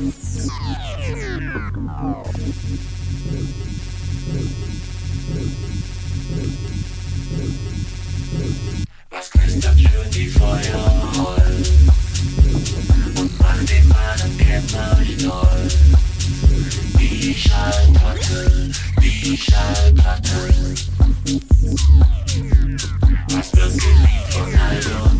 Was knistert für die Feuerrollen und macht den meinen Kenner stolz? Die Schallplatte, die Schallplatte. Was wird geliebt von Aldo